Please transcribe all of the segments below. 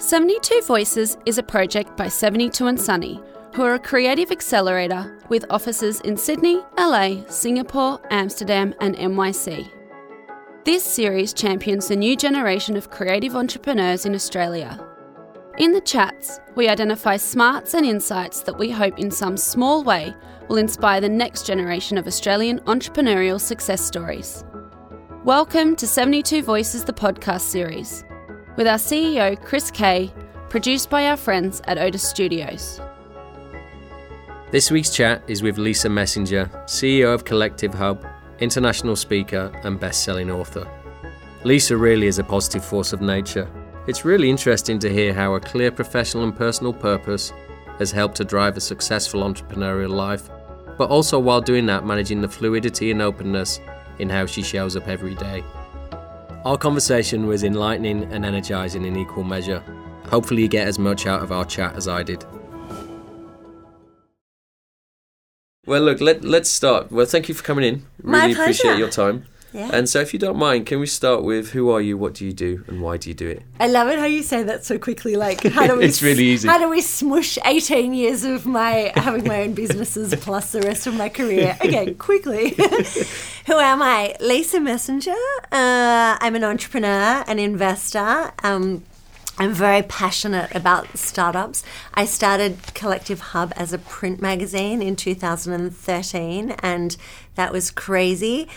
72 Voices is a project by 72 and Sunny, who are a creative accelerator with offices in Sydney, LA, Singapore, Amsterdam, and NYC. This series champions the new generation of creative entrepreneurs in Australia. In the chats, we identify smarts and insights that we hope in some small way will inspire the next generation of Australian entrepreneurial success stories. Welcome to 72 Voices, the podcast series, with our CEO, Chris Kay, produced by our friends at Otis Studios. This week's chat is with Lisa Messenger, CEO of Collective Hub, international speaker, and best selling author. Lisa really is a positive force of nature. It's really interesting to hear how a clear professional and personal purpose has helped to drive a successful entrepreneurial life, but also while doing that, managing the fluidity and openness in how she shows up every day. Our conversation was enlightening and energizing in equal measure. Hopefully, you get as much out of our chat as I did. Well, look, let, let's start. Well, thank you for coming in. My Really appreciate your time. Yeah. And so, if you don't mind, can we start with who are you, what do you do, and why do you do it? I love it how you say that so quickly. Like, how do we? It's really easy. How do we smush eighteen years of my having my own businesses plus the rest of my career? Okay, quickly. Who am I? Lisa Messenger. Uh, I'm an entrepreneur, an investor. Um, I'm very passionate about startups. I started Collective Hub as a print magazine in 2013, and that was crazy.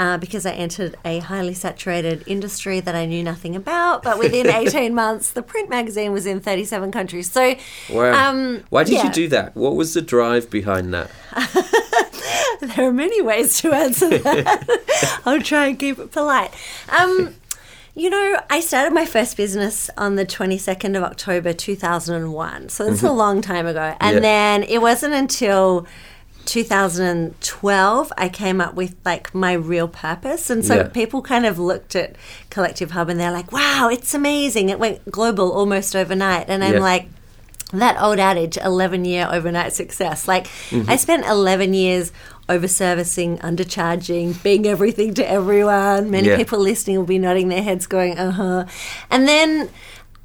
Uh, because I entered a highly saturated industry that I knew nothing about, but within 18 months, the print magazine was in 37 countries. So, Wow. um, Why did yeah. you do that? What was the drive behind that? There are many ways to answer that. I'll try and keep it polite. Um, you know, I started my first business on the 22nd of October 2001. So that's a long time ago. And Yeah. then it wasn't until 2012 I came up with like my real purpose. And so Yeah. people kind of looked at Collective Hub and they're like, wow, it's amazing. It went global almost overnight. And I'm Yeah. like, that old adage 11 year overnight success like Mm-hmm. i spent 11 years over servicing undercharging being everything to everyone many Yeah. people listening will be nodding their heads going uh-huh and then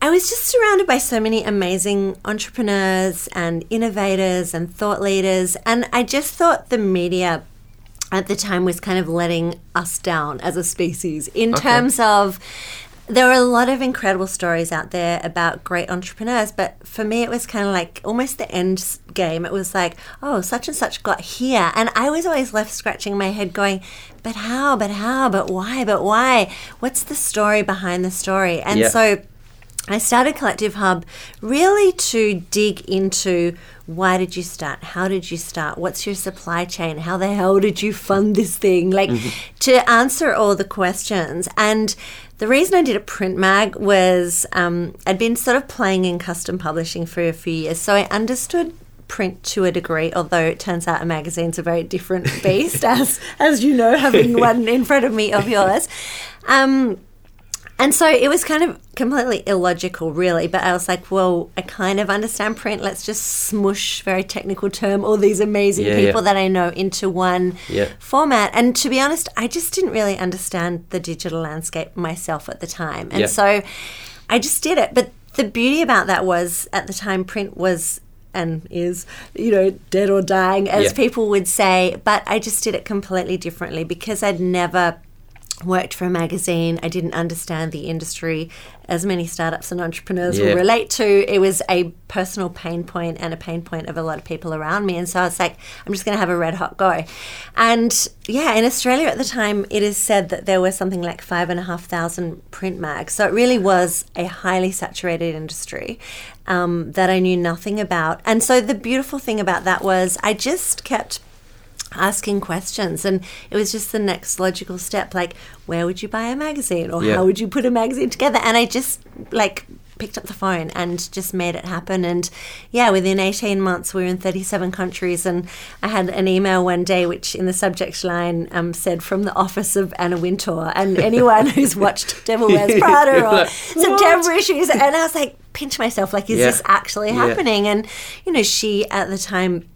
i was just surrounded by so many amazing entrepreneurs and innovators and thought leaders and i just thought the media at the time was kind of letting us down as a species in terms of there were a lot of incredible stories out there about great entrepreneurs, but for me, it was kind of like almost the end game. It was like, oh, such and such got here. And I was always left scratching my head going, but how, but how, but why, but why? What's the story behind the story? And Yeah. so I started Collective Hub really to dig into why did you start? How did you start? What's your supply chain? How the hell did you fund this thing? Like to answer all the questions. And the reason I did a print mag was um, I'd been sort of playing in custom publishing for a few years. So I understood print to a degree, although it turns out a magazine's a very different beast, as as you know, having one in front of me of yours. Um, and so it was kind of completely illogical, really. But I was like, well, I kind of understand print. Let's just smush, very technical term, all these amazing Yeah, people yeah. that I know into one Yeah. format. And to be honest, I just didn't really understand the digital landscape myself at the time. And so I just did it. But the beauty about that was at the time, print was and is, you know, dead or dying, as people would say. But I just did it completely differently because I'd never worked for a magazine. I didn't understand the industry as many startups and entrepreneurs Yeah. will relate to. It was a personal pain point and a pain point of a lot of people around me. And so I was like, I'm just going to have a red hot go. And yeah, in Australia at the time, it is said that there were something like five and a half thousand print mags. So it really was a highly saturated industry um, that I knew nothing about. And so the beautiful thing about that was I just kept asking questions. And it was just the next logical step like where would you buy a magazine? Or Yeah. how would you put a magazine together? And i just like picked up the phone and just made it happen. And yeah within 18 months we were in 37 countries. And i had an email one day which in the subject line um, said from the office of anna wintour. And anyone who's watched devil wears prada or like, september issues and i was like pinch myself like is Yeah. this actually Yeah. happening? And you know she at the time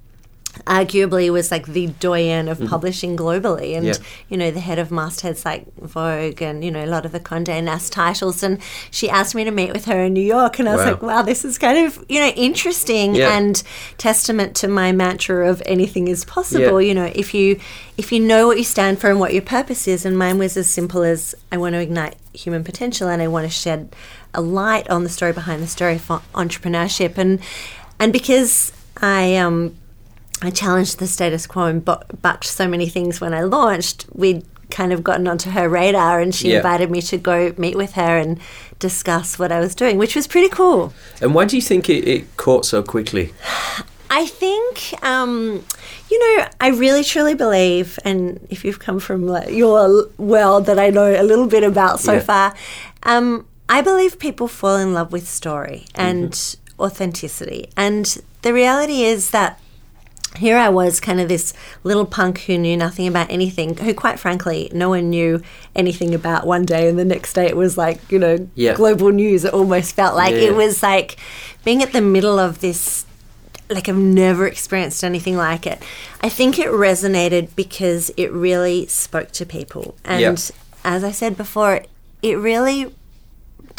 arguably was like the doyen of publishing globally and. Yeah. you know the head of mastheads like vogue and you know a lot of the conde nast titles and she asked me to meet with her in new york and i was like wow this is kind of you know interesting Yeah. and testament to my mantra of anything is possible Yeah. you know if you if you know what you stand for and what your purpose is and mine was as simple as i want to ignite human potential and i want to shed a light on the story behind the story for entrepreneurship and and because i um I challenged the status quo and bucked so many things when I launched. We'd kind of gotten onto her radar, and she Yeah. invited me to go meet with her and discuss what I was doing, which was pretty cool. And why do you think it, it caught so quickly? I think, um, you know, I really truly believe, and if you've come from like, your world that I know a little bit about so Yeah. far, um, I believe people fall in love with story and authenticity. And the reality is that here I was, kind of this little punk who knew nothing about anything, who, quite frankly, no one knew anything about one day, and the next day it was like, you know, Yeah. global news. It almost felt like Yeah. it was like being at the middle of this like I've never experienced anything like it. I think it resonated because it really spoke to people. And Yeah. as I said before, it really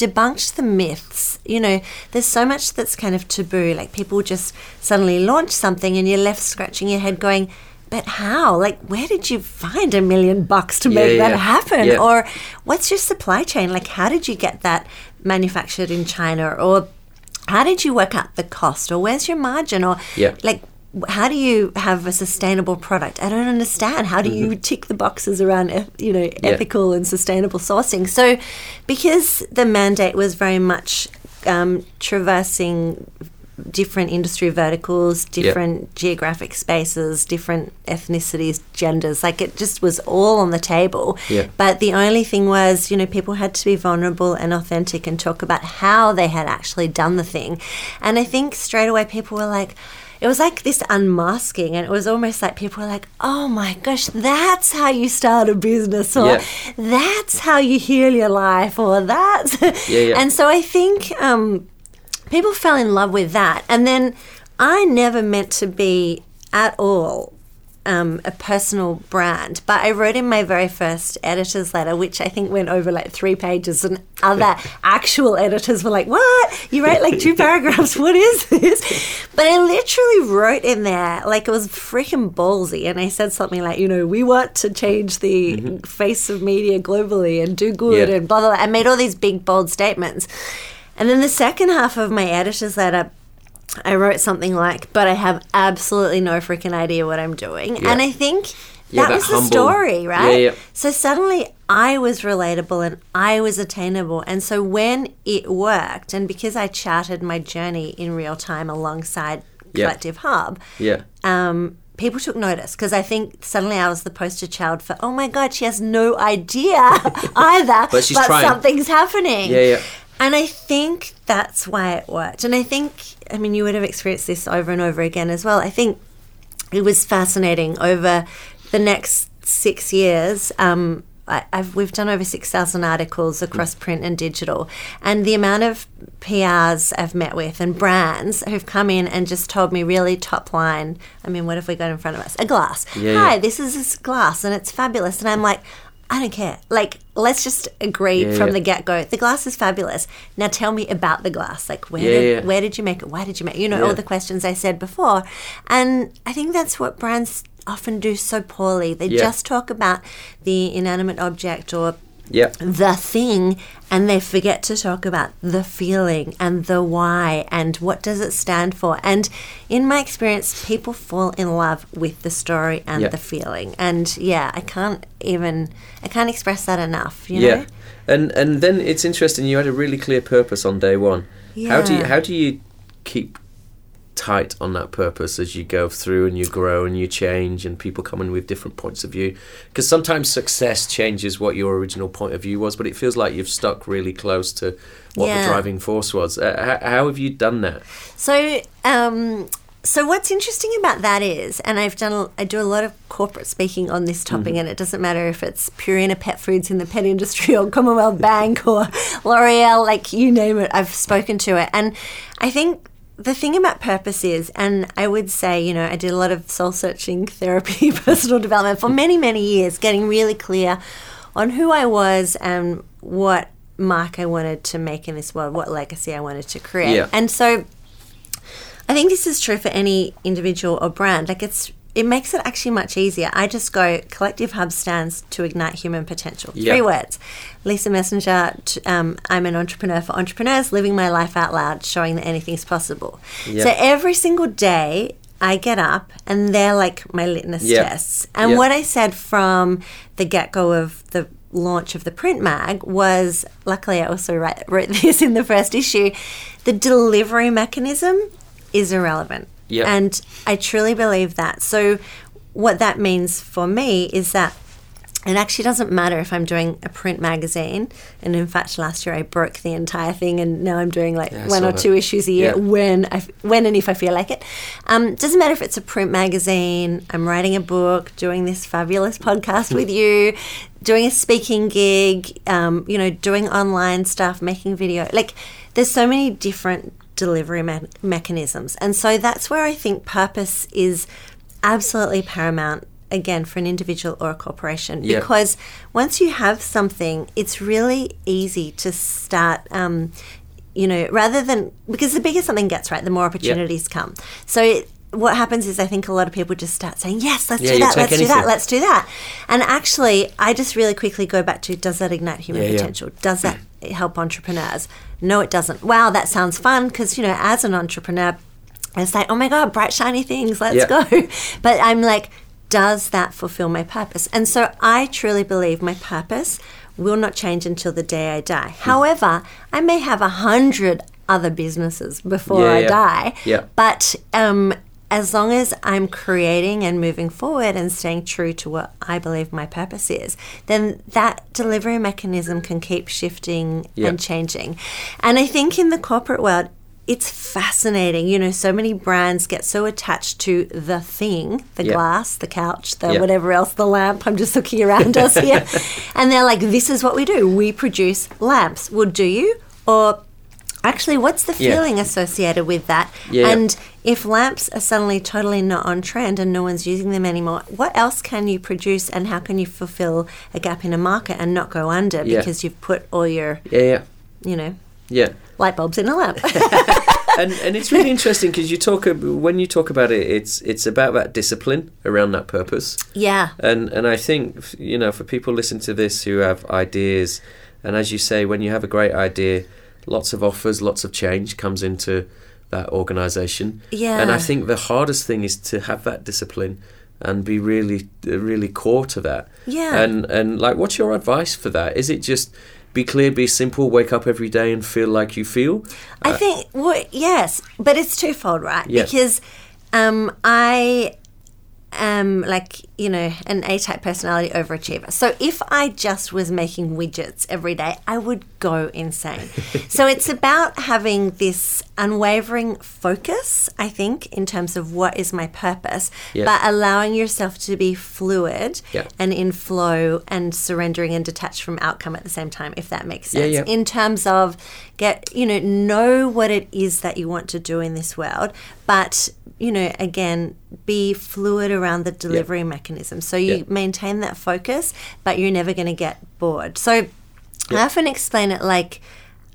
debunked the myths. You know, there's so much that's kind of taboo. Like people just suddenly launch something and you're left scratching your head going, but how? Like, where did you find a million bucks to Yeah, make yeah, that happen? yeah. Or what's your supply chain? Like, how did you get that manufactured in China? Or how did you work out the cost? Or where's your margin? Or Yeah. like, how do you have a sustainable product? I don't understand. How do you tick the boxes around, you know, Mm-hmm. Yeah. ethical and sustainable sourcing? So, because the mandate was very much um, traversing different industry verticals, different geographic spaces, different ethnicities, genders. Like it just was all on the table. Yeah. But the only thing was, you know, people had to be vulnerable and authentic and talk about how they had actually done the thing. And I think straight away people were like, it was like this unmasking, and it was almost like people were like, oh my gosh, that's how you start a business, or Yeah. that's how you heal your life, or that's. Yeah, yeah. And so I think um, people fell in love with that. And then I never meant to be at all um, a personal brand, but I wrote in my very first editor's letter, which I think went over like three pages, and other actual editors were like, What? You write like two paragraphs? What is this? But I literally wrote in there, like it was freaking ballsy, and I said something like, You know, we want to change the face of media globally and do good Yeah. and blah, blah, blah. I made all these big, bold statements. And then the second half of my editor's letter, I wrote something like, but I have absolutely no freaking idea what I'm doing. Yeah. And I think Yeah, that, that was the story, right? Yeah. So suddenly I was relatable and I was attainable. And so when it worked, and because I charted my journey in real time alongside. Collective Hub, Yeah. um, people took notice because I think suddenly I was the poster child for, oh my God, she has no idea either, But she's trying. something's happening. Yeah, yeah. And I think that's why it worked. And I think, I mean, you would have experienced this over and over again as well. I think it was fascinating over the next six years. Um, I, I've, we've done over 6,000 articles across print and digital. And the amount of PRs I've met with and brands who've come in and just told me really top line. I mean, what have we got in front of us? A glass. Yeah, Hi, yeah. this is this glass and it's fabulous. And I'm like, I don't care. Like, let's just agree Yeah, from yeah. the get go. The glass is fabulous. Now tell me about the glass. Like, where Yeah, did where did you make it? Why did you make it? You know, all the questions I said before. And I think that's what brands often do so poorly. They just talk about the inanimate object or Yeah. the thing and they forget to talk about the feeling and the why and what does it stand for and in my experience people fall in love with the story and Yeah. the feeling and yeah i can't even i can't express that enough you yeah. know And and then it's interesting. You had a really clear purpose on day one. yeah. How do you how do you keep tight on that purpose as you go through and you grow and you change and people come in with different points of view? Because sometimes success changes what your original point of view was, but it feels like you've stuck really close to what Yeah. the driving force was. Uh, how, how have you done that? So, um, so what's interesting about that is, and I've done, I do a lot of corporate speaking on this topic, and it doesn't matter if it's Purina Pet Foods in the pet industry or Commonwealth Bank or L'Oreal, like you name it, I've spoken to it, and I think the thing about purpose is, and I would say, you know, I did a lot of soul searching therapy, personal development for many, many years, getting really clear on who I was and what mark I wanted to make in this world, what legacy I wanted to create. Yeah. And so I think this is true for any individual or brand. Like it's it makes it actually much easier. I just go collective hub stands to ignite human potential. Yeah. Three words. Lisa Messenger. Um, I'm an entrepreneur for entrepreneurs, living my life out loud, showing that anything's possible. Yeah. So every single day. I get up and they're like my litmus Yeah. tests. And what I said from the get go of the launch of the print mag was luckily I also write, wrote this in the first issue the delivery mechanism is irrelevant. Yeah. And I truly believe that. So, what that means for me is that it actually doesn't matter if I'm doing a print magazine. And in fact, last year I broke the entire thing, and now I'm doing like Yeah, one or that. two issues a year Yeah. when I, when and if I feel like it. Um, doesn't matter if it's a print magazine. I'm writing a book, doing this fabulous podcast with you, doing a speaking gig. Um, you know, doing online stuff, making video. Like, there's so many different delivery me- mechanisms, and so that's where I think purpose is absolutely paramount. Again, for an individual or a corporation, Yeah. because once you have something, it's really easy to start um, you know, rather than because the bigger something gets, right, the more opportunities come. So it, what happens is I think a lot of people just start saying, "Yes, let's Yeah, do that, let's do that, let's do that," and actually, I just really quickly go back to: Does that ignite human Yeah, yeah. potential? Does that help entrepreneurs? No, it doesn't. Wow, that sounds fun because you know, as an entrepreneur, it's like, oh my god, bright shiny things, let's Yeah. go. But I'm like, does that fulfill my purpose? And so I truly believe my purpose will not change until the day I die. Hmm. However, I may have a hundred other businesses before Yeah, I yeah. die. Yeah. But um, as long as I'm creating and moving forward and staying true to what I believe my purpose is, then that delivery mechanism can keep shifting Yeah. and changing. And I think in the corporate world, it's fascinating. You know, so many brands get so attached to the thing, the Yeah. glass, the couch, the Yeah. whatever else, the lamp. I'm just looking around us here. And they're like, this is what we do. We produce lamps. Well, do you? Or actually, what's the Yeah. feeling associated with that? Yeah. And if lamps are suddenly totally not on trend and no one's using them anymore, what else can you produce and how can you fulfill a gap in a market and not go under Yeah. because you've put all your, Yeah, yeah, you know, yeah. light bulbs in a lamp? and and it's really interesting because you talk when you talk about it, it's it's about that discipline around that purpose. yeah. And and I think you know for people listening to this who have ideas, and as you say, when you have a great idea, lots of offers, lots of change comes into that organisation. Yeah. And I think the hardest thing is to have that discipline and be really uh, really core to that. Yeah. And and like, what's your advice for that? Is it just be clear, be simple, wake up every day and feel like you feel? I think well, yes, but it's twofold, right? Yeah. Because um, I am like you know an A-type personality overachiever. So if I just was making widgets every day, I would go insane. so it's about having this unwavering focus, I think, in terms of what is my purpose, Yeah. but allowing yourself to be fluid Yeah. and in flow and surrendering and detached from outcome at the same time, if that makes Yeah, sense. yeah. In terms of get you know know what it is that you want to do in this world, but you know again be fluid around the delivery mechanism. So you Yeah. maintain that focus, but you're never going to get bored. So I often explain it like.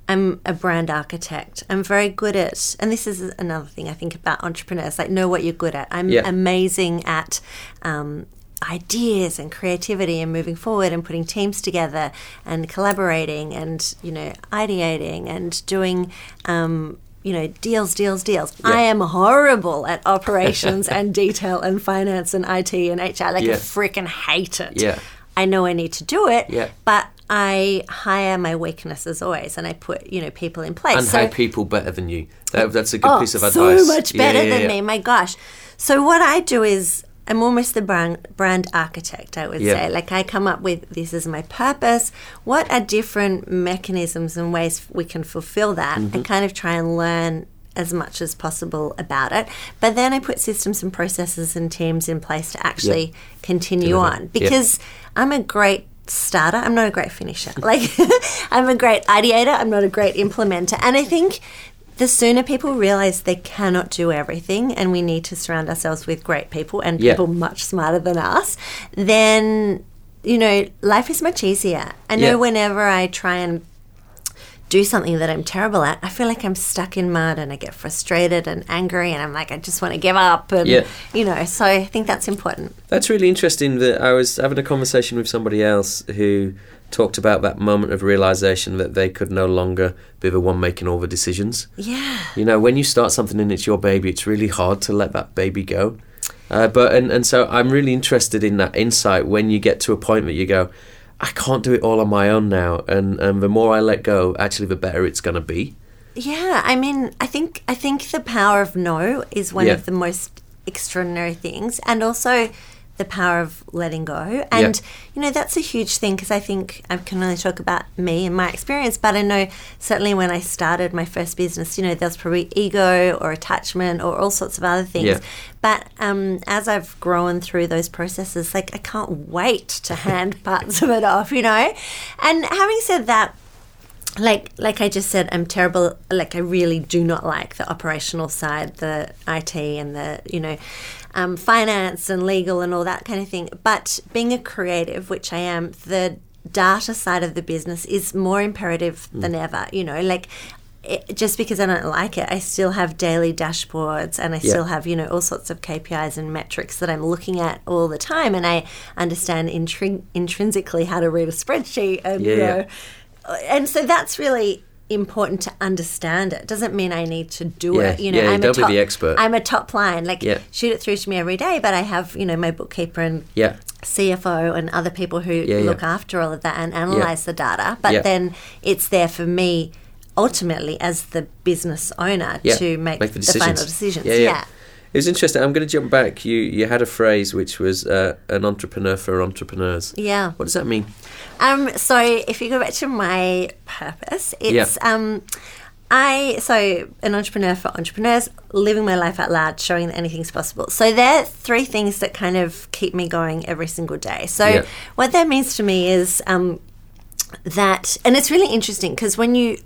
I'm a brand architect. I'm very good at, and this is another thing I think about entrepreneurs, like know what you're good at. I'm amazing at um, ideas and creativity and moving forward and putting teams together and collaborating and, you know, ideating and doing, um, you know, deals, deals, deals. I am horrible at operations and detail and finance and IT and HR. Like, Yeah. I freaking hate it. Yeah. I know I need to do it, Yeah. but I hire my weaknesses always and I put, you know, people in place. And So- people better than you. That, that's a good oh, piece of advice. So much Yeah, better yeah, than yeah. me, my gosh. So what I do is I'm almost the brand brand architect, I would Yeah. say. Like I come up with this is my purpose. What are different mechanisms and ways we can fulfill that? Mm-hmm. And kind of try and learn as much as possible about it. But then I put systems and processes and teams in place to actually continue Deliver. on Yeah. because I'm a great starter. I'm not a great finisher. Like I'm a great ideator. I'm not a great implementer. And I think the sooner people realize they cannot do everything and we need to surround ourselves with great people and Yeah. people much smarter than us, then, you know, life is much easier. I know Yeah. whenever I try and do something that I'm terrible at, I feel like I'm stuck in mud and I get frustrated and angry and I'm like, I just want to give up. And, Yeah. you know, so I think that's important. That's really interesting. That I was having a conversation with somebody else who talked about that moment of realization that they could no longer be the one making all the decisions. Yeah. You know, when you start something and it's your baby, it's really hard to let that baby go. Uh, but and, and so I'm really interested in that insight when you get to a point that you go, I can't do it all on my own now, and and the more I let go, actually, the better it's going to be. Yeah, I mean, I think I think the power of no is one Yeah. of the most extraordinary things, and also the power of letting go. And you know, that's a huge thing because I think I can only talk about me and my experience, but I know certainly when I started my first business, you know, there was probably ego or attachment or all sorts of other things. Yeah. But um, as I've grown through those processes, like I can't wait to hand parts of it off, you know. And having said that like like I just said, I'm terrible. Like I really do not like the operational side, the IT and the you know, um, finance and legal and all that kind of thing. But being a creative, which I am, the data side of the business is more imperative than ever. You know, like. It, just because I don't like it, I still have daily dashboards and I Yeah. still have, you know, all sorts of KPIs and metrics that I'm looking at all the time. And I understand intrin- intrinsically how to read a spreadsheet and, you Yeah. know, and so that's really important to understand it. Doesn't mean i need to do Yeah, it you know yeah, i'm don't a be top, the expert. i'm a top line. Like Yeah. shoot it through to me every day but i have you know my bookkeeper and Yeah, cfo and other people who Yeah, look after all of that and analyze the data. But then it's there for me ultimately as the business owner to make, the the, final decisions. yeah. It was interesting. I'm going to jump back. You you had a phrase which was uh, an entrepreneur for entrepreneurs. yeah What does that mean? Um, so if you go back to my purpose, it's um, I so an entrepreneur for entrepreneurs, living my life out loud, showing that anything's possible. So there are three things that kind of keep me going every single day. So Yeah. what that means to me is um, that, and it's really interesting because when you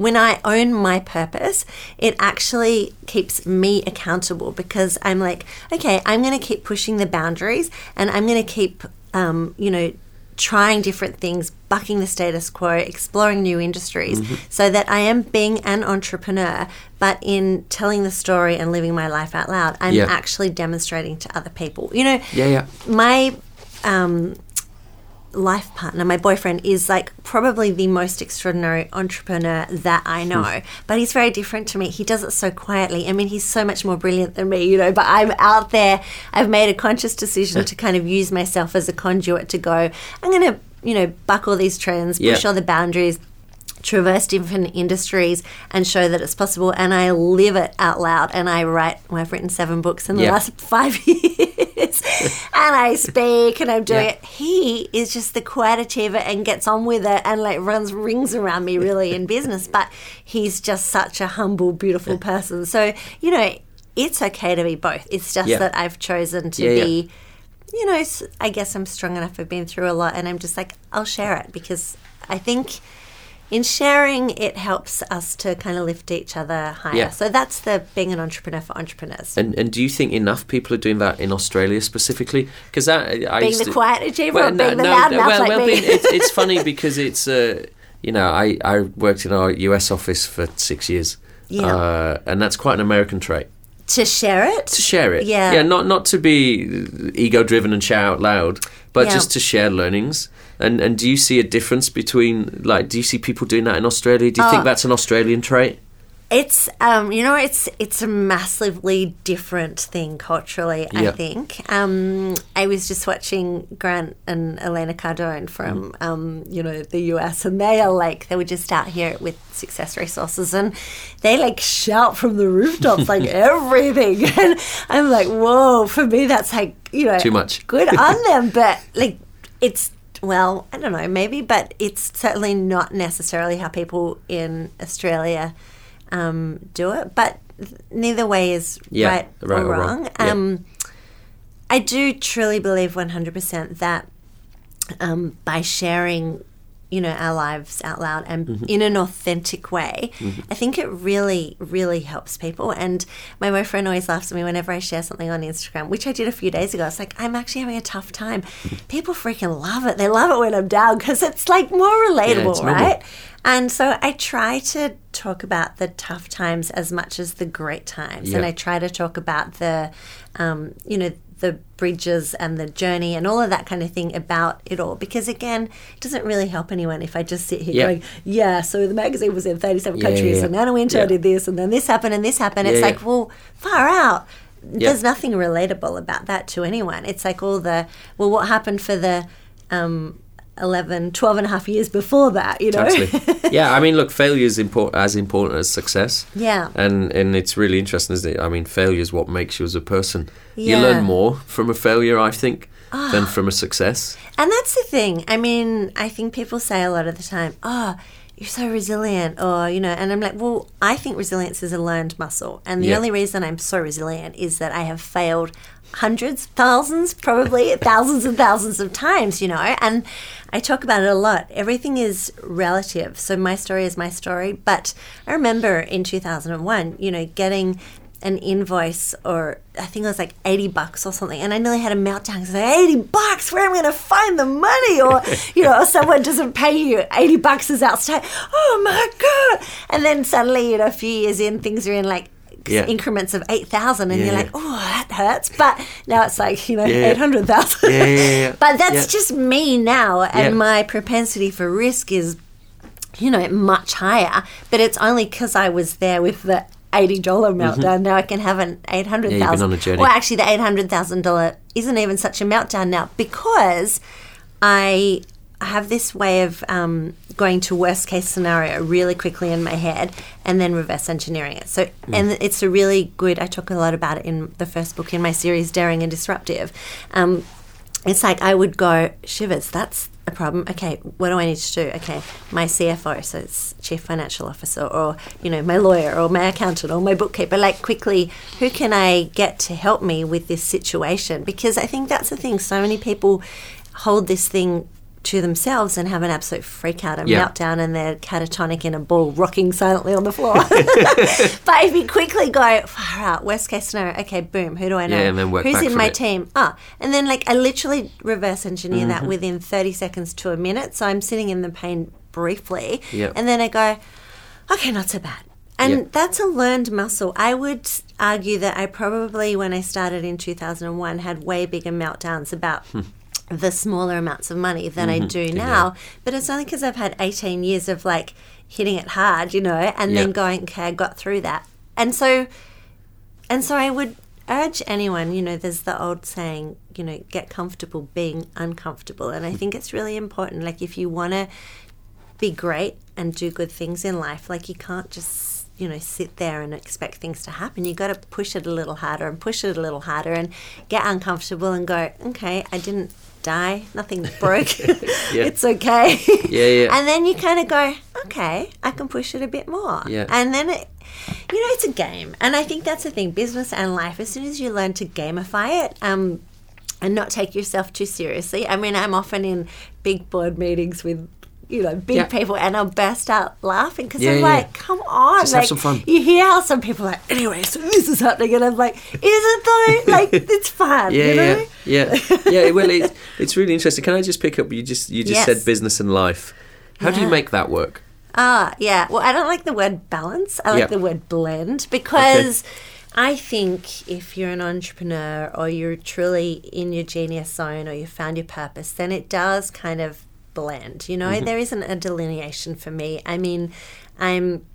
when I own my purpose, it actually keeps me accountable because I'm like, okay, I'm going to keep pushing the boundaries and I'm going to keep, um, you know, trying different things, bucking the status quo, exploring new industries, so that I am being an entrepreneur, but in telling the story and living my life out loud, I'm Yeah. actually demonstrating to other people. You know, Yeah, yeah. my um, life partner, my boyfriend, is like probably the most extraordinary entrepreneur that I know. Hmm. But he's very different to me. He does it so quietly. I mean, he's so much more brilliant than me, you know. But I'm out there. I've made a conscious decision to kind of use myself as a conduit to go. I'm going to, you know, buck all these trends, push Yeah. all the boundaries traverse different industries and show that it's possible and I live it out loud and I write well, I've written seven books in the Yeah. last five years and I speak and I'm doing Yeah. it he is just the quiet achiever and gets on with it and like runs rings around me really in business but he's just such a humble beautiful person so you know it's okay to be both it's just Yeah. that I've chosen to be you know, I guess I'm strong enough. I've been through a lot, and I'm just like, I'll share it because I think in sharing it helps us to kind of lift each other higher. Yeah. So that's the being an entrepreneur for entrepreneurs. And and do you think enough people are doing that in Australia specifically? Because that I being used the to- quiet achiever Well, or being the loud mouth well, like well, me. being- it's, it's funny because it's uh, you know I I worked in our US office for six years. Yeah. Uh, and that's quite an American trait to share it. to share it. Yeah. yeah, not not to be ego driven and shout out loud, but Yeah. just to share learnings. And and do you see a difference between like do you see people doing that in Australia? Do you Oh. think that's an Australian trait? It's um, you know, it's it's a massively different thing culturally. I think. Um, I was just watching Grant and Elena Cardone from Mm. um, you know the US, and they are like they were just out here with Success Resources, and they like shout from the rooftops like everything, and I'm like, whoa! For me, that's like you know Too much. Good on them, but like it's. Well, I don't know, maybe, but it's certainly not necessarily how people in Australia um, do it. But neither way is Yeah, right, right or or wrong. wrong. Yeah. Um, I do truly believe 100% that um, by sharing you know our lives out loud and mm-hmm. in an authentic way mm-hmm. i think it really really helps people. And my boyfriend always laughs at me whenever i share something on instagram which i did a few days ago. It's like i'm actually having a tough time. Mm-hmm. People freaking love it. They love it when i'm down because it's like more relatable normal. right? And so I try to talk about the tough times as much as the great times. And I try to talk about the, um, you know, the bridges and the journey and all of that kind of thing about it all. Because again, it doesn't really help anyone if I just sit here Yeah. going, yeah, so the magazine was in 37 Yeah, countries yeah, and. Anna Yeah. did this and then this happened and this happened. It's like, well, far out. There's nothing relatable about that to anyone. It's like all the, well, what happened for the, um, 11, 12 and a half years before that, you know? Totally. yeah, I mean, look, failure is import- as important as success. Yeah. And and it's really interesting, isn't it? I mean, failure is what makes you as a person. You Yeah. Ah. learn more from a failure, I think, than from a success. And that's the thing. I mean, I think people say a lot of the time, oh, you're so resilient, or, you know, and I'm like, well, I think resilience is a learned muscle. And the Yeah. only reason I'm so resilient is that I have failed hundreds, thousands, probably thousands and thousands of times, you know, and I talk about it a lot. Everything is relative. So my story is my story. But I remember in 2001, you know, getting an invoice or I think it was like 80 bucks or something. And I nearly had a meltdown because said, 80 bucks, where am I going to find the money? Or, you know, or someone doesn't pay you, 80 bucks is outstanding. Oh my God. And then suddenly, you know, a few years in, things are in like Yeah. increments of 8,000 and Yeah, you're like, oh, that hurts. But now it's like, you know, Yeah. 800,000. Yeah, but that's just me now. And my propensity for risk is you know, much higher. But it's only because I was there with the eighty dollar meltdown. Now I can have an eight hundred Mm-hmm. Yeah, you've been on a journey. Well, actually, the eight hundred thousand dollar isn't even such a meltdown now because I have this way of um, going to worst case scenario really quickly in my head and then reverse engineering it. So, Hmm. and it's a really good. I talk a lot about it in the first book in my series, Daring and Disruptive. Um, it's like I would go shivers. That's a problem. Okay, what do I need to do? Okay, my CFO, so it's chief financial officer, or you know, my lawyer, or my accountant, or my bookkeeper. Like quickly, who can I get to help me with this situation? Because I think that's the thing. So many people hold this thing to themselves and have an absolute freak out and Yeah. meltdown and they're catatonic in a ball rocking silently on the floor. but if you quickly go far out, worst case scenario, okay, boom, who do I know? Yeah, and then work Who's in my it. team? Ah, and then like I literally reverse engineer Mm-hmm. that within 30 seconds to a minute. So I'm sitting in the pain briefly. Yeah. And then I go, okay, not so bad. And Yeah. that's a learned muscle. I would argue that I probably, when I started in 2001, had way bigger meltdowns about Hmm. The smaller amounts of money than Mm-hmm. I do now. But it's only because I've had 18 years of like hitting it hard, you know, and then going, okay, I got through that. And so and so I would urge anyone, you know, there's the old saying, you know, get comfortable being uncomfortable. And I think it's really important. Like, if you want to be great and do good things in life, like, you can't just, you know, sit there and expect things to happen. You got to push it a little harder and push it a little harder and get uncomfortable and go, okay, I didn't die, nothing broke. Yeah. it's okay. Yeah, yeah. And then you kind of go, okay, I can push it a bit more. Yeah. And then it, you know, it's a game. And I think that's the thing, business and life, as soon as you learn to gamify it, um, and not take yourself too seriously. I mean, I'm often in big board meetings with, you know, big Yeah. people and I'll burst out laughing because Yeah, I'm like, come on. Just have some fun. You hear how some people are like, anyway, so this is happening. And I'm like, is it though? like, it's fun, Yeah, you know? yeah, yeah, yeah. Well, it, it's really interesting. Can I just pick up? You just you just Yes. said business and life. How do you make that work? Ah, yeah. Well, I don't like the word balance. I like the word blend because I think if you're an entrepreneur or you're truly in your genius zone or you found your purpose, then it does kind of blend. You know, mm-hmm. There isn't a delineation for me. I mean, I'm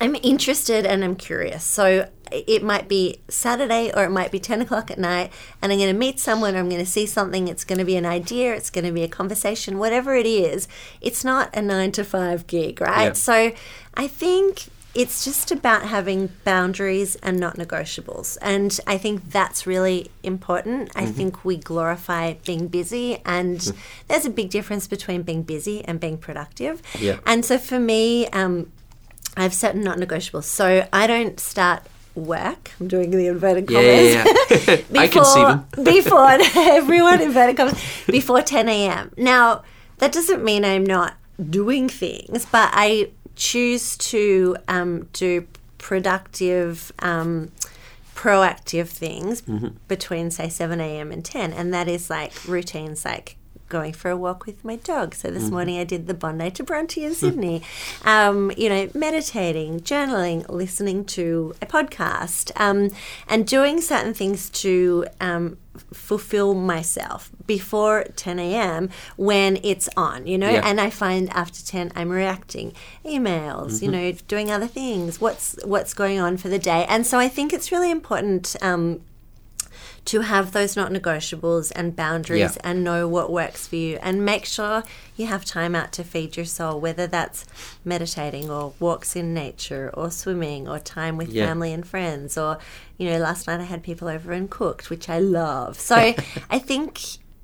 I'm interested and I'm curious. So it might be Saturday or it might be 10 o'clock at night, and I'm going to meet someone or I'm going to see something. It's going to be an idea, it's going to be a conversation, whatever it is. It's not a nine to five gig, right? Yeah. So I think it's just about having boundaries and not negotiables. And I think that's really important. I think we glorify being busy, and there's a big difference between being busy and being productive. Yeah. And so for me, um, I have certain not negotiables. So I don't start work. I'm doing the inverted Yeah, commas. yeah, yeah. I can see them. before everyone inverted commas before 10 a.m. Now that doesn't mean I'm not doing things, but I choose to um, do productive. Um, proactive things between say 7 a.m and 10 and that is like routines like going for a walk with my dog so this morning i did the bondi to bronte in sydney um, you know meditating journaling listening to a podcast um, and doing certain things to um, fulfill myself before 10 a.m. when it's on, you know, Yeah. and I find after 10 I'm reacting emails, you know, doing other things, what's what's going on for the day. And so I think it's really important um, to have those not negotiables and boundaries Yeah. and know what works for you and make sure you have time out to feed your soul whether that's meditating or walks in nature or swimming or time with Yeah. family and friends or you know last night I had people over and cooked which I love so I think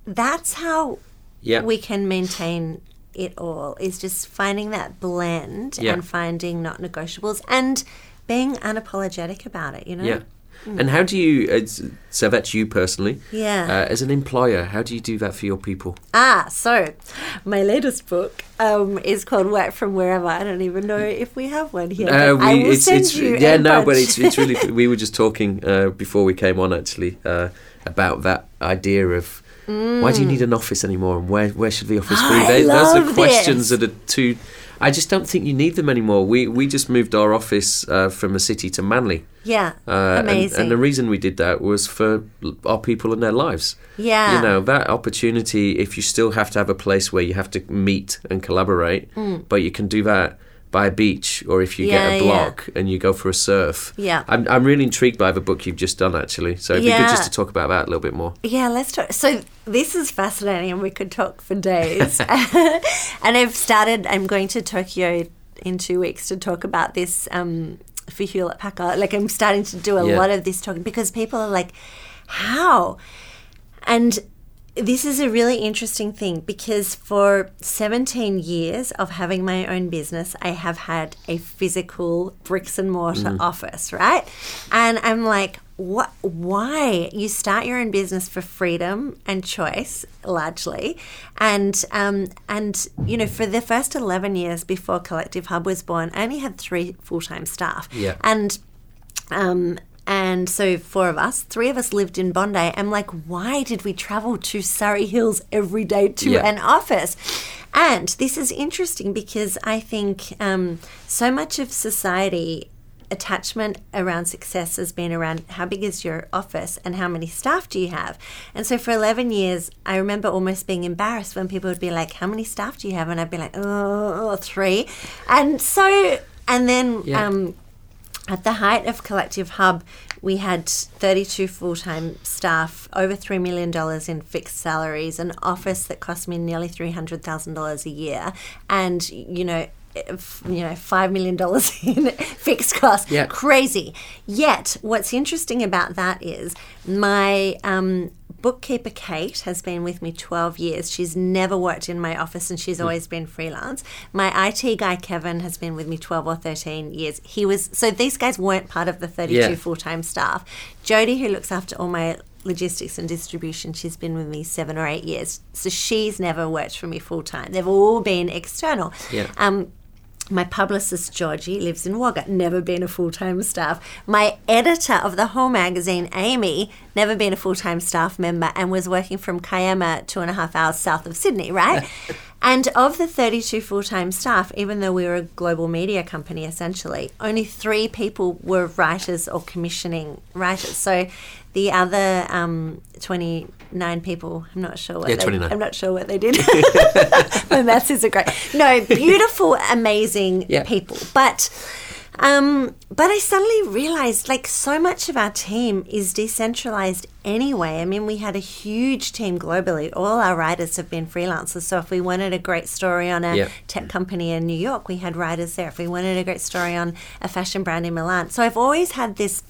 that's how Yeah. we can maintain it all is just finding that blend Yeah. and finding not negotiables and being unapologetic about it you know Yeah. And how do you, it's- so that's you personally. Yeah. Uh, as an employer, how do you do that for your people? Ah, so my latest book um, is called Work from Wherever. I don't even know if we have one here. Uh, but I will it's, send it's, you yeah, no, but it's, it's really, we were just talking uh, before we came on actually uh, about that idea of why do you need an office anymore and where, where should the office be? Mm. I They- Those are questions this. that are too, I just don't think you need them anymore. We, we just moved our office uh, from the city to Manly. yeah, Uh, and- amazing. And, the reason we did that was for our people and their lives. Yeah. You know, that opportunity, if you still have to have a place where you have to meet and collaborate, but you can do that by a beach or if you. Yeah, get a yeah. block and you go for a surf. Yeah. I'm, I'm really intrigued by the book you've just done, actually. So it'd be good just to talk about that a little bit more. Yeah, let's talk. So this is fascinating, and we could talk for days. and I've started. I'm going to Tokyo in two weeks to talk about this um, for Hewlett Packard. Like I'm starting to do a Yeah. lot of this talking because people are like, "How?" And this is a really interesting thing because for 17 years of having my own business, I have had a physical bricks and mortar office, right? And I'm like, what why you start your own business for freedom and choice largely and um and you know for the first 11 years before collective hub was born i only had three full-time staff Yeah. and um, and so four of us, three of us lived in Bondi. I'm like, why did we travel to Surry Hills every day to Yeah. an office? And this is interesting because I think um, so much of society attachment around success has been around how big is your office and how many staff do you have and so for 11 years i remember almost being embarrassed when people would be like how many staff do you have and i'd be like oh three and so and then Yeah. um, at the height of Collective Hub, we had 32 full time staff, over $3 million in fixed salaries, an office that cost me nearly $300,000 a year, and, you know, you know, $5 million in fixed costs. Yeah. Crazy. Yet, what's interesting about that is my um, bookkeeper, Kate, has been with me 12 years. She's never worked in my office and she's always been freelance. My IT guy, Kevin, has been with me 12 or 13 years. He was, so these guys weren't part of the 32 Yeah. full time staff. Jody, who looks after all my logistics and distribution, she's been with me seven or eight years. So she's never worked for me full time. They've all been external. Yeah. Um, my publicist Georgie lives in Wagga, never been a full time staff. My editor of the whole magazine, Amy, never been a full time staff member and was working from Kiama, two and a half hours south of Sydney, right? and of the 32 full time staff, even though we were a global media company essentially, only three people were writers or commissioning writers. So the other um, 29 people, I'm not sure what Yeah, they 29. I'm not sure what they did. My maths isn't great. No, beautiful, amazing Yeah. people. But um, but I suddenly realized like so much of our team is decentralized anyway. I mean, we had a huge team globally. All our writers have been freelancers. So if we wanted a great story on a tech company in New York, we had writers there. If we wanted a great story on a fashion brand in Milan. So I've always had this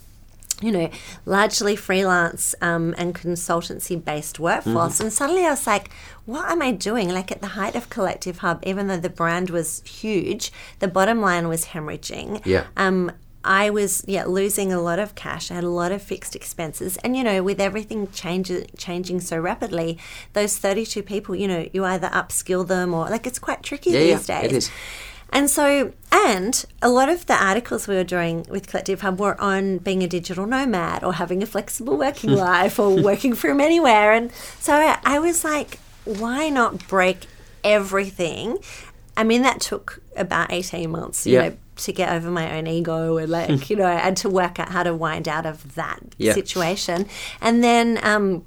you know, largely freelance um, and consultancy based workforce. Mm-hmm. And suddenly I was like, what am I doing? Like at the height of Collective Hub, even though the brand was huge, the bottom line was hemorrhaging. Yeah. Um, I was yeah losing a lot of cash. I had a lot of fixed expenses, and you know, with everything changing changing so rapidly, those thirty two people, you know, you either upskill them or like it's quite tricky Yeah, these yeah, days. it is. And so, and a lot of the articles we were doing with Collective Hub were on being a digital nomad or having a flexible working life or working from anywhere. And so I, I was like, why not break everything? I mean, that took about 18 months, you Yeah. know, to get over my own ego and like, you know, and to work out how to wind out of that Yeah. situation. And then, um,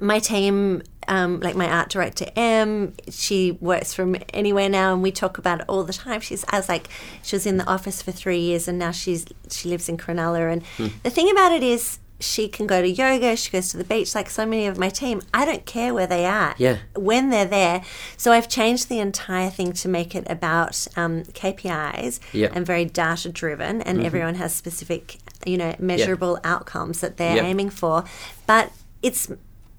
my team, um, like my art director Em, she works from anywhere now, and we talk about it all the time. She's, I was like, she was in the office for three years, and now she's she lives in Cronulla. And Hmm. the thing about it is, she can go to yoga, she goes to the beach, like so many of my team. I don't care where they are, Yeah. when they're there. So I've changed the entire thing to make it about um, KPIs Yeah. Mm-hmm. and very data driven, and everyone has specific, you know, measurable outcomes that they're Yeah. aiming for. But it's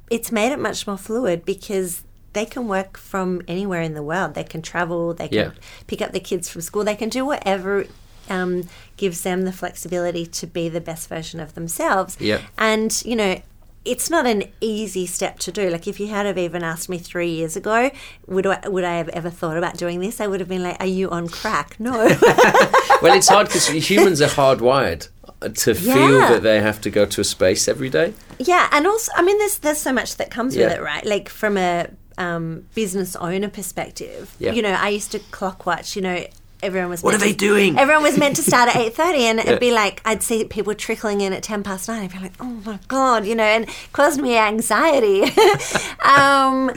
it's made it much more fluid because they can work from anywhere in the world. They can travel. They can Yeah. pick up the kids from school. They can do whatever um, gives them the flexibility to be the best version of themselves. Yeah. And you know. It's not an easy step to do. Like if you had have even asked me three years ago, would I, would I have ever thought about doing this? I would have been like, "Are you on crack?" No. Well, it's hard because humans are hardwired to feel that they have to go to a space every day. Yeah, and also, I mean, there's there's so much that comes with it, right? Like from a um, business owner perspective, Yeah. you know, I used to clock watch. You know, everyone was What are they to- doing? Everyone was meant to start at eight thirty, and it'd be like I'd see people trickling in at ten past nine. I'd be like, oh my god, you know, and it caused me anxiety. um,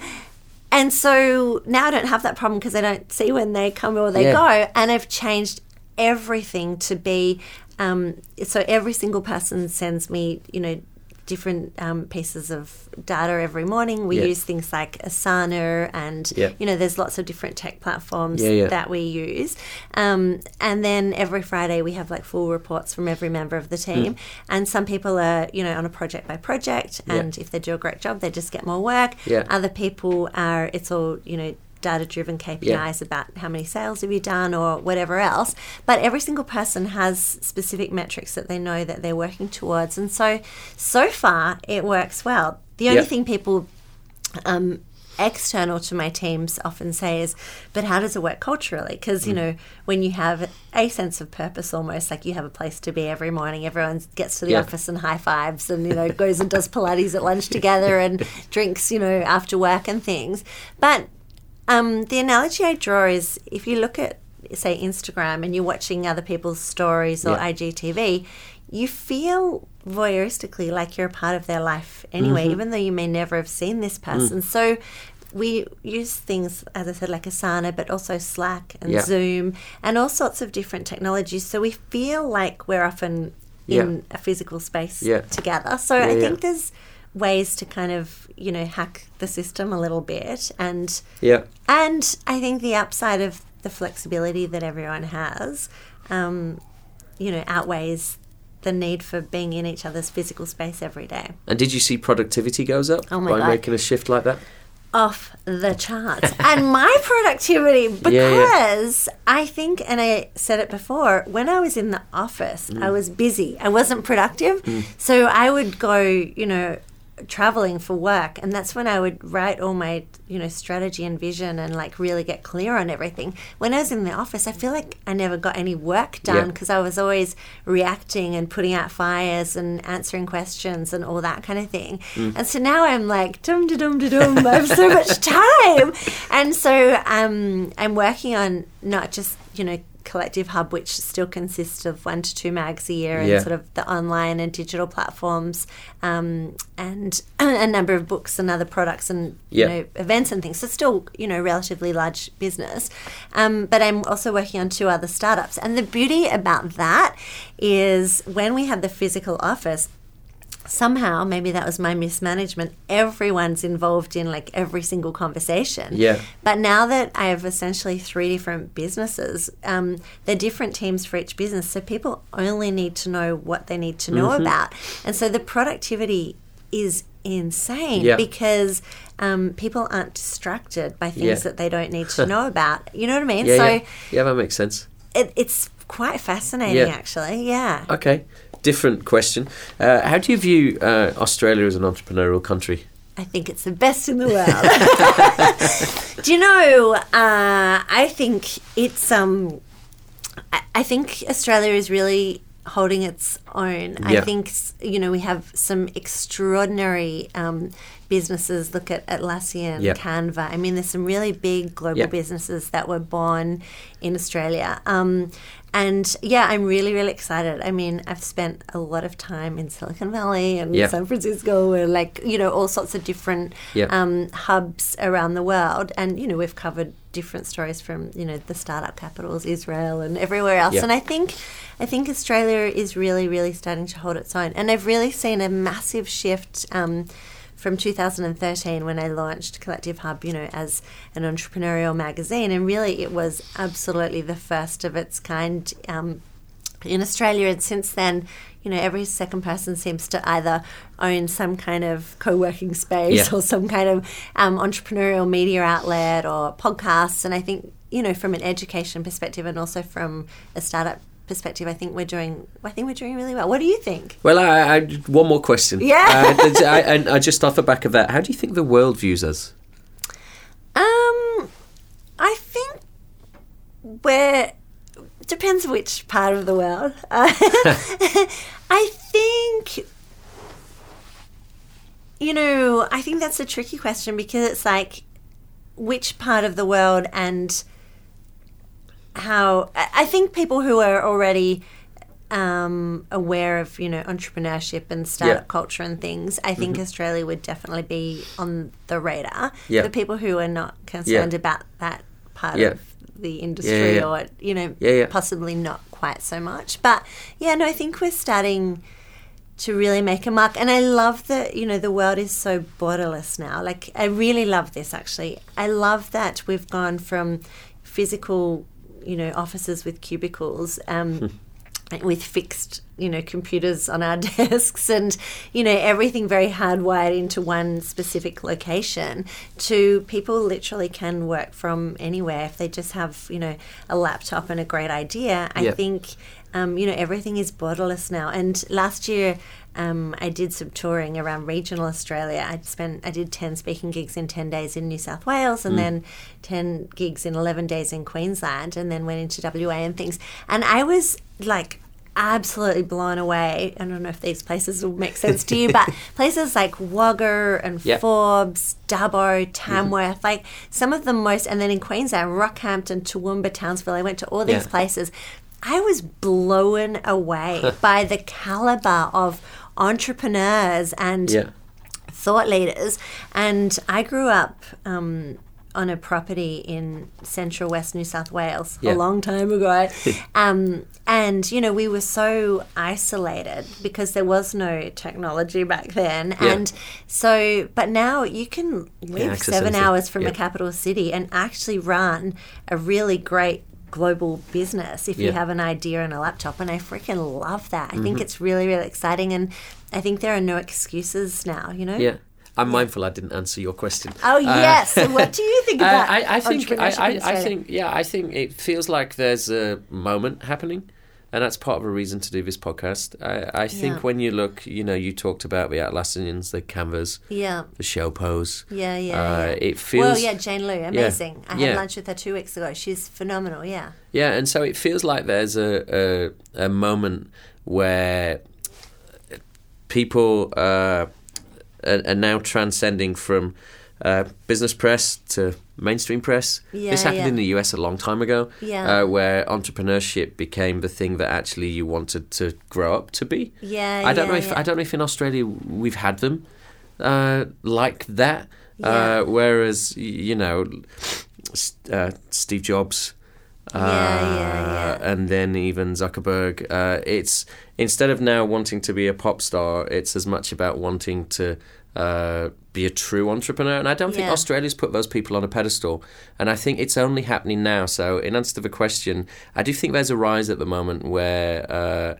and so now I don't have that problem because I don't see when they come or they Yeah. go, and I've changed everything to be. Um, so every single person sends me, you know, different um, pieces of data every morning. We Yeah. use things like Asana, and Yeah. you know, there's lots of different tech platforms Yeah, that we use. Um, and then every Friday we have like full reports from every member of the team. And some people are, you know, on a project by project, Hmm. And if they do a great job, they just get more work. Other people are, it's all, you know, data driven KPIs about how many sales have you done or whatever else. But every single person has specific metrics that they know that they're working towards. And so, so far, it works well. The only Yeah. thing people um, external to my teams often say is, but how does it work culturally? Because, Mm. you know, when you have a sense of purpose almost, like you have a place to be every morning, everyone gets to the Yeah. office and high fives and, you know, goes and does Pilates at lunch together and drinks, you know, after work and things. But um, the analogy I draw is if you look at, say, Instagram and you're watching other people's stories or Yeah. IGTV, you feel voyeuristically like you're a part of their life anyway, Mm-hmm. even though you may never have seen this person. Mm. So we use things, as I said, like Asana, but also Slack and Yeah. Zoom and all sorts of different technologies. So we feel like we're often in a physical space Yeah. together. So Yeah, I yeah. think there's ways to kind of, you know, hack the system a little bit and Yeah. and I think the upside of the flexibility that everyone has, um, you know, outweighs the need for being in each other's physical space every day. And did you see productivity goes up Oh by God. making a shift like that? Off the charts. and my productivity, because Yeah, yeah. I think, and I said it before, when I was in the office, I Mm. was busy. I wasn't productive. So I would go, you know, traveling for work and that's when I would write all my you know strategy and vision and like really get clear on everything. When I was in the office I feel like I never got any work done because I was always reacting and putting out fires and answering questions and all that kind of thing. Mm. and so now I'm like dum da dum da dum I have so much time. And so um, I'm working on not just you know collective hub which still consists of one to two mags a year Yeah. and sort of the online and digital platforms um, and a number of books and other products and Yeah. you know events and things so still you know relatively large business um, but i'm also working on two other startups and the beauty about that is when we have the physical office somehow maybe that was my mismanagement everyone's involved in like every single conversation Yeah. but now that I have essentially three different businesses, um, they're different teams for each business. So people only need to know what they need to know Mm-hmm. about. And so the productivity is insane Yeah. because um, people aren't distracted by things Yeah. that they don't need to know about. You know what I mean? Yeah, so yeah. yeah, that makes sense. it, it's quite fascinating, actually. Yeah. Okay, different question. Uh, how do you view uh, Australia as an entrepreneurial country? I think it's the best in the world. Do you know? Uh, I think it's um. I, I think Australia is really holding its own. I think you know we have some extraordinary um, businesses. Look at Atlassian, Yeah. Canva. I mean, there's some really big global Yeah. businesses that were born in Australia. Um, and yeah, I'm really, really excited. I mean, I've spent a lot of time in Silicon Valley and Yeah. San Francisco and like, you know, all sorts of different um, hubs around the world. And, you know, we've covered different stories from, you know, the startup capitals, Israel and everywhere else. Yeah. And I think I think Australia is really, really starting to hold its own. And I've really seen a massive shift um, from 2013 when I launched Collective Hub, you know, as an entrepreneurial magazine. And really, it was absolutely the first of its kind um, in Australia. And since then, you know, every second person seems to either own some kind of co working space Yeah. or some kind of um, entrepreneurial media outlet or podcasts. And I think, you know, from an education perspective and also from a startup perspective, I think we're doing. I think we're doing really well. What do you think? Well, I, I one more question. Yeah. Uh, I, and I just off the back of that, how do you think the world views us? Um, I think we're depends which part of the world. Uh, I think you know, I think that's a tricky question because it's like which part of the world and how I think people who are already um, aware of you know entrepreneurship and startup Yeah. Mm-hmm. culture and things, I think Australia would definitely be on the radar. Yeah. For people who are not concerned Yeah. about that part of the industry or you know possibly not quite so much, but yeah, no, I think we're starting to really make a mark. And I love that, you know, the world is so borderless now. Like, I really love this actually. I love that we've gone from physical, you know, offices with cubicles. Um, with fixed, you know, computers on our desks and, you know, everything very hardwired into one specific location to people literally can work from anywhere if they just have, you know, a laptop and a great idea. I Yeah. think, um, you know, everything is borderless now. And last year, um, I did some touring around regional Australia. I spent, I did 10 speaking gigs in 10 days in New South Wales and then 10 gigs in 11 days in Queensland and then went into WA and things. And I was like, absolutely blown away. I don't know if these places will make sense to you, but places like Wagga and Yeah. Forbes, Dubbo, Tamworth, like some of the most, and then in Queensland, Rockhampton, Toowoomba, Townsville, I went to all these Yeah. places. I was blown away by the caliber of entrepreneurs and Yeah. thought leaders. And I grew up um, on a property in central west New South Wales Yeah. a long time ago. um, and, you know, we were so isolated because there was no technology back then. Yeah. And so, but now you can live access seven hours from Yeah. a capital city and actually run a really great global business if you have an idea and a laptop and I freaking love that. I Mm-hmm. think it's really really exciting and I think there are no excuses now, you know? Yeah. I'm mindful I didn't answer your question. Oh yes. what do you think Uh, about I, I think I, I, I think yeah I think it feels like there's a moment happening, and that's part of a reason to do this podcast. I, I think Yeah. when you look, you know, you talked about the Atlassians, the Canvas, Yeah. the Showpos. Yeah, yeah, Uh, yeah. It feels well, yeah, Jane Lu, amazing. I Yeah. had lunch with her two weeks ago. She's phenomenal. Yeah, Yeah, and so it feels like there's a a, a moment where people uh, are, are now transcending from uh, business press to mainstream press. Yeah, this happened yeah. in the US a long time ago, Yeah. uh, where entrepreneurship became the thing that actually you wanted to grow up to be. yeah. I don't know if. I don't know if in Australia we've had them uh, like that. Uh, whereas you know, uh, Steve Jobs, uh, Yeah, yeah, yeah. and then even Zuckerberg. Uh, it's instead of now wanting to be a pop star, it's as much about wanting to. Uh, be a true entrepreneur, and I don't think Yeah. Australia's put those people on a pedestal. And I think it's only happening now. So, in answer to the question, I do think there's a rise at the moment where uh,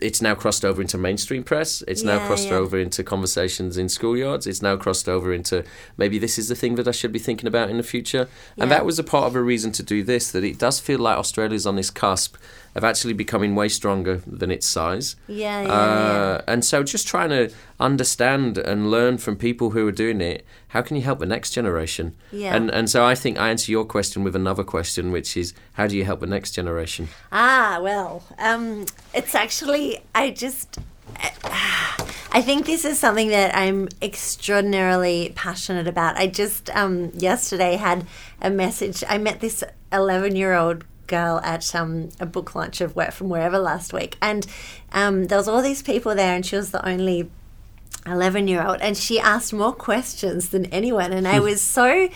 it's now crossed over into mainstream press. It's now crossed yeah. over into conversations in schoolyards. It's now crossed over into maybe this is the thing that I should be thinking about in the future. And that was a part of a reason to do this. That it does feel like Australia's on this cusp of actually becoming way stronger than its size. Yeah, yeah, Uh, And so just trying to understand and learn from people who are doing it. How can you help the next generation? Yeah. And and so I think I answer your question with another question, which is how do you help the next generation? Ah, well, um, it's actually, I just, I think this is something that I'm extraordinarily passionate about. I just um, yesterday had a message. I met this 11 year old girl at um, a book launch of Work From Wherever last week, and um, there was all these people there, and she was the only 11 year old and she asked more questions than anyone. And i was so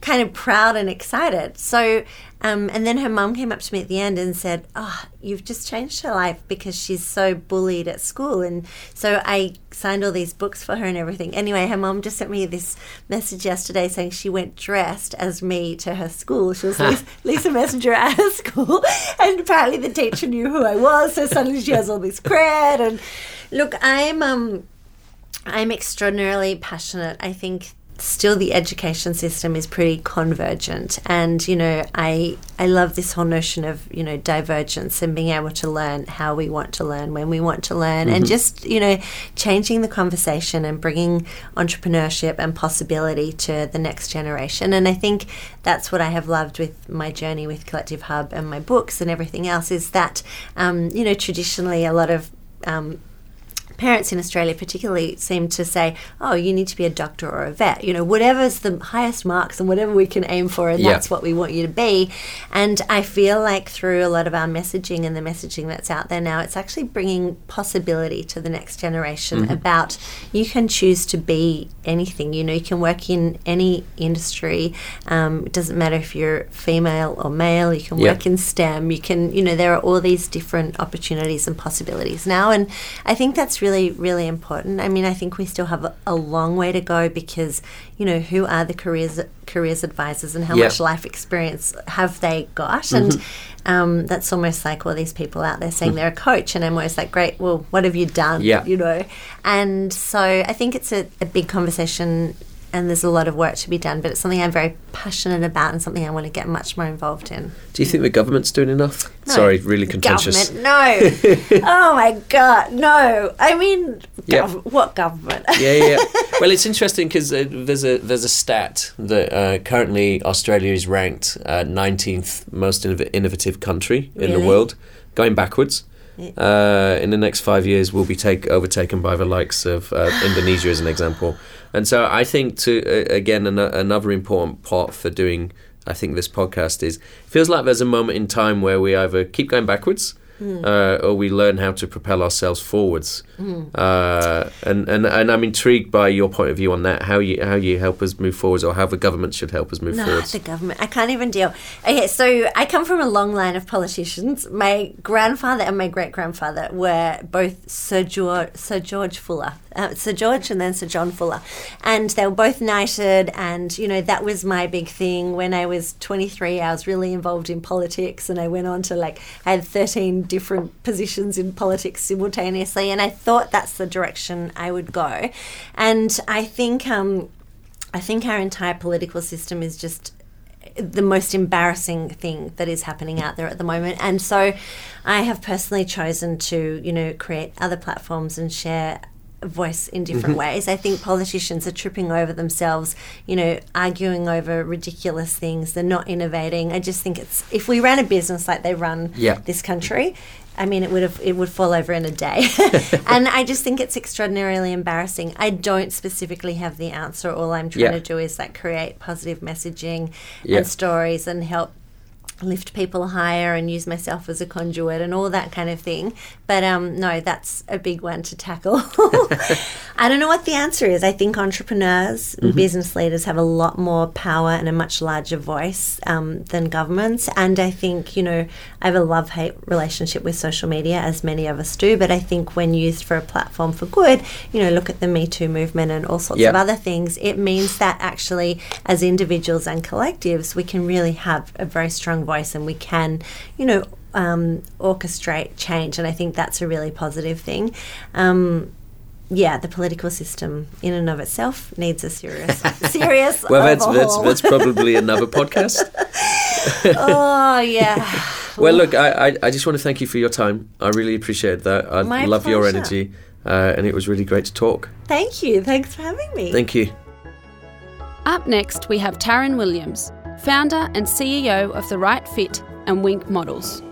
kind of proud and excited. So um, and then her mum came up to me at the end and said oh you've just changed her life because she's so bullied at school. And so i signed all these books for her and everything. Anyway her mum just sent me this message yesterday saying she went dressed as me to her school. She was lisa, lisa messenger at her school. And apparently the teacher knew who i was. So suddenly she has all this cred. And look i'm um I'm extraordinarily passionate. I think still the education system is pretty convergent. And you know I I love this whole notion of you know divergence and being able to learn how we want to learn when we want to learn and just you know changing the conversation and bringing entrepreneurship and possibility to the next generation. And I think that's what I have loved with my journey with Collective Hub and my books and everything else is that um, you know traditionally a lot of um, parents in Australia particularly seem to say, "Oh, you need to be a doctor or a vet." You know, whatever's the highest marks and whatever we can aim for, and Yeah. that's what we want you to be. And I feel like through a lot of our messaging and the messaging that's out there now, it's actually bringing possibility to the next generation about you can choose to be anything. You know, you can work in any industry. Um, it doesn't matter if you're female or male. You can Yeah. work in STEM. You can, you know, there are all these different opportunities and possibilities now. And I think that's really, really really important. I mean, I think we still have a, a long way to go because, you know, who are the careers careers advisors and how Yeah. much life experience have they got? And um, that's almost like all these people out there saying they're a coach, and I'm always like, great. Well, what have you done? Yeah. You know. And so I think it's a, a big conversation. And there's a lot of work to be done, but it's something I'm very passionate about and something I want to get much more involved in. Do you think the government's doing enough? No. Sorry, really contentious. Government, no. oh my god, no. I mean, gov- what government? yeah, yeah. yeah. Well, it's interesting because uh, there's a there's a stat that uh, currently Australia is ranked uh, 19th most innov- innovative country in the world, going backwards. Uh, in the next five years, we'll be take overtaken by the likes of uh, Indonesia, as an example. And so, I think to uh, again an- another important part for doing. I think this podcast is feels like there's a moment in time where we either keep going backwards uh, or we learn how to propel ourselves forwards. Uh, and, and and I'm intrigued by your point of view on that. How you how you help us move forwards, or how the government should help us move No, forwards. the government. I can't even deal. Okay, so I come from a long line of politicians. My grandfather and my great grandfather were both Sir George, Sir George Fuller, uh, Sir George, and then Sir John Fuller, and they were both knighted. And you know that was my big thing when I was 23. I was really involved in politics, and I went on to like I had 13 different positions in politics simultaneously, and I thought that's the direction I would go. And I think. Um, I think our entire political system is just the most embarrassing thing that is happening out there at the moment. And so I have personally chosen to, you know, create other platforms and share voice in different mm-hmm. ways. I think politicians are tripping over themselves, you know, arguing over ridiculous things. They're not innovating. I just think it's if we ran a business like they run Yeah. this country, I mean, it would have it would fall over in a day, and I just think it's extraordinarily embarrassing. I don't specifically have the answer. All I'm trying Yeah. to do is like create positive messaging Yeah. and stories and help lift people higher and use myself as a conduit and all that kind of thing. But um, no, that's a big one to tackle. I don't know what the answer is. I think entrepreneurs and business leaders have a lot more power and a much larger voice um, than governments. And I think, you know, I have a love hate relationship with social media, as many of us do. But I think when used for a platform for good, you know, look at the Me Too movement and all sorts Yeah. of other things, it means that actually, as individuals and collectives, we can really have a very strong voice and we can, you know, um, orchestrate change, and I think that's a really positive thing. Um, yeah, the political system in and of itself needs a serious, serious. well, that's, that's that's probably another podcast. oh yeah. Well, look, I, I I just want to thank you for your time. I really appreciate that. I My love your energy, uh, and it was really great to talk. Thank you. Thanks for having me. Thank you. Up next, we have Taryn Williams, founder and CEO of The Right Fit and Wink Models.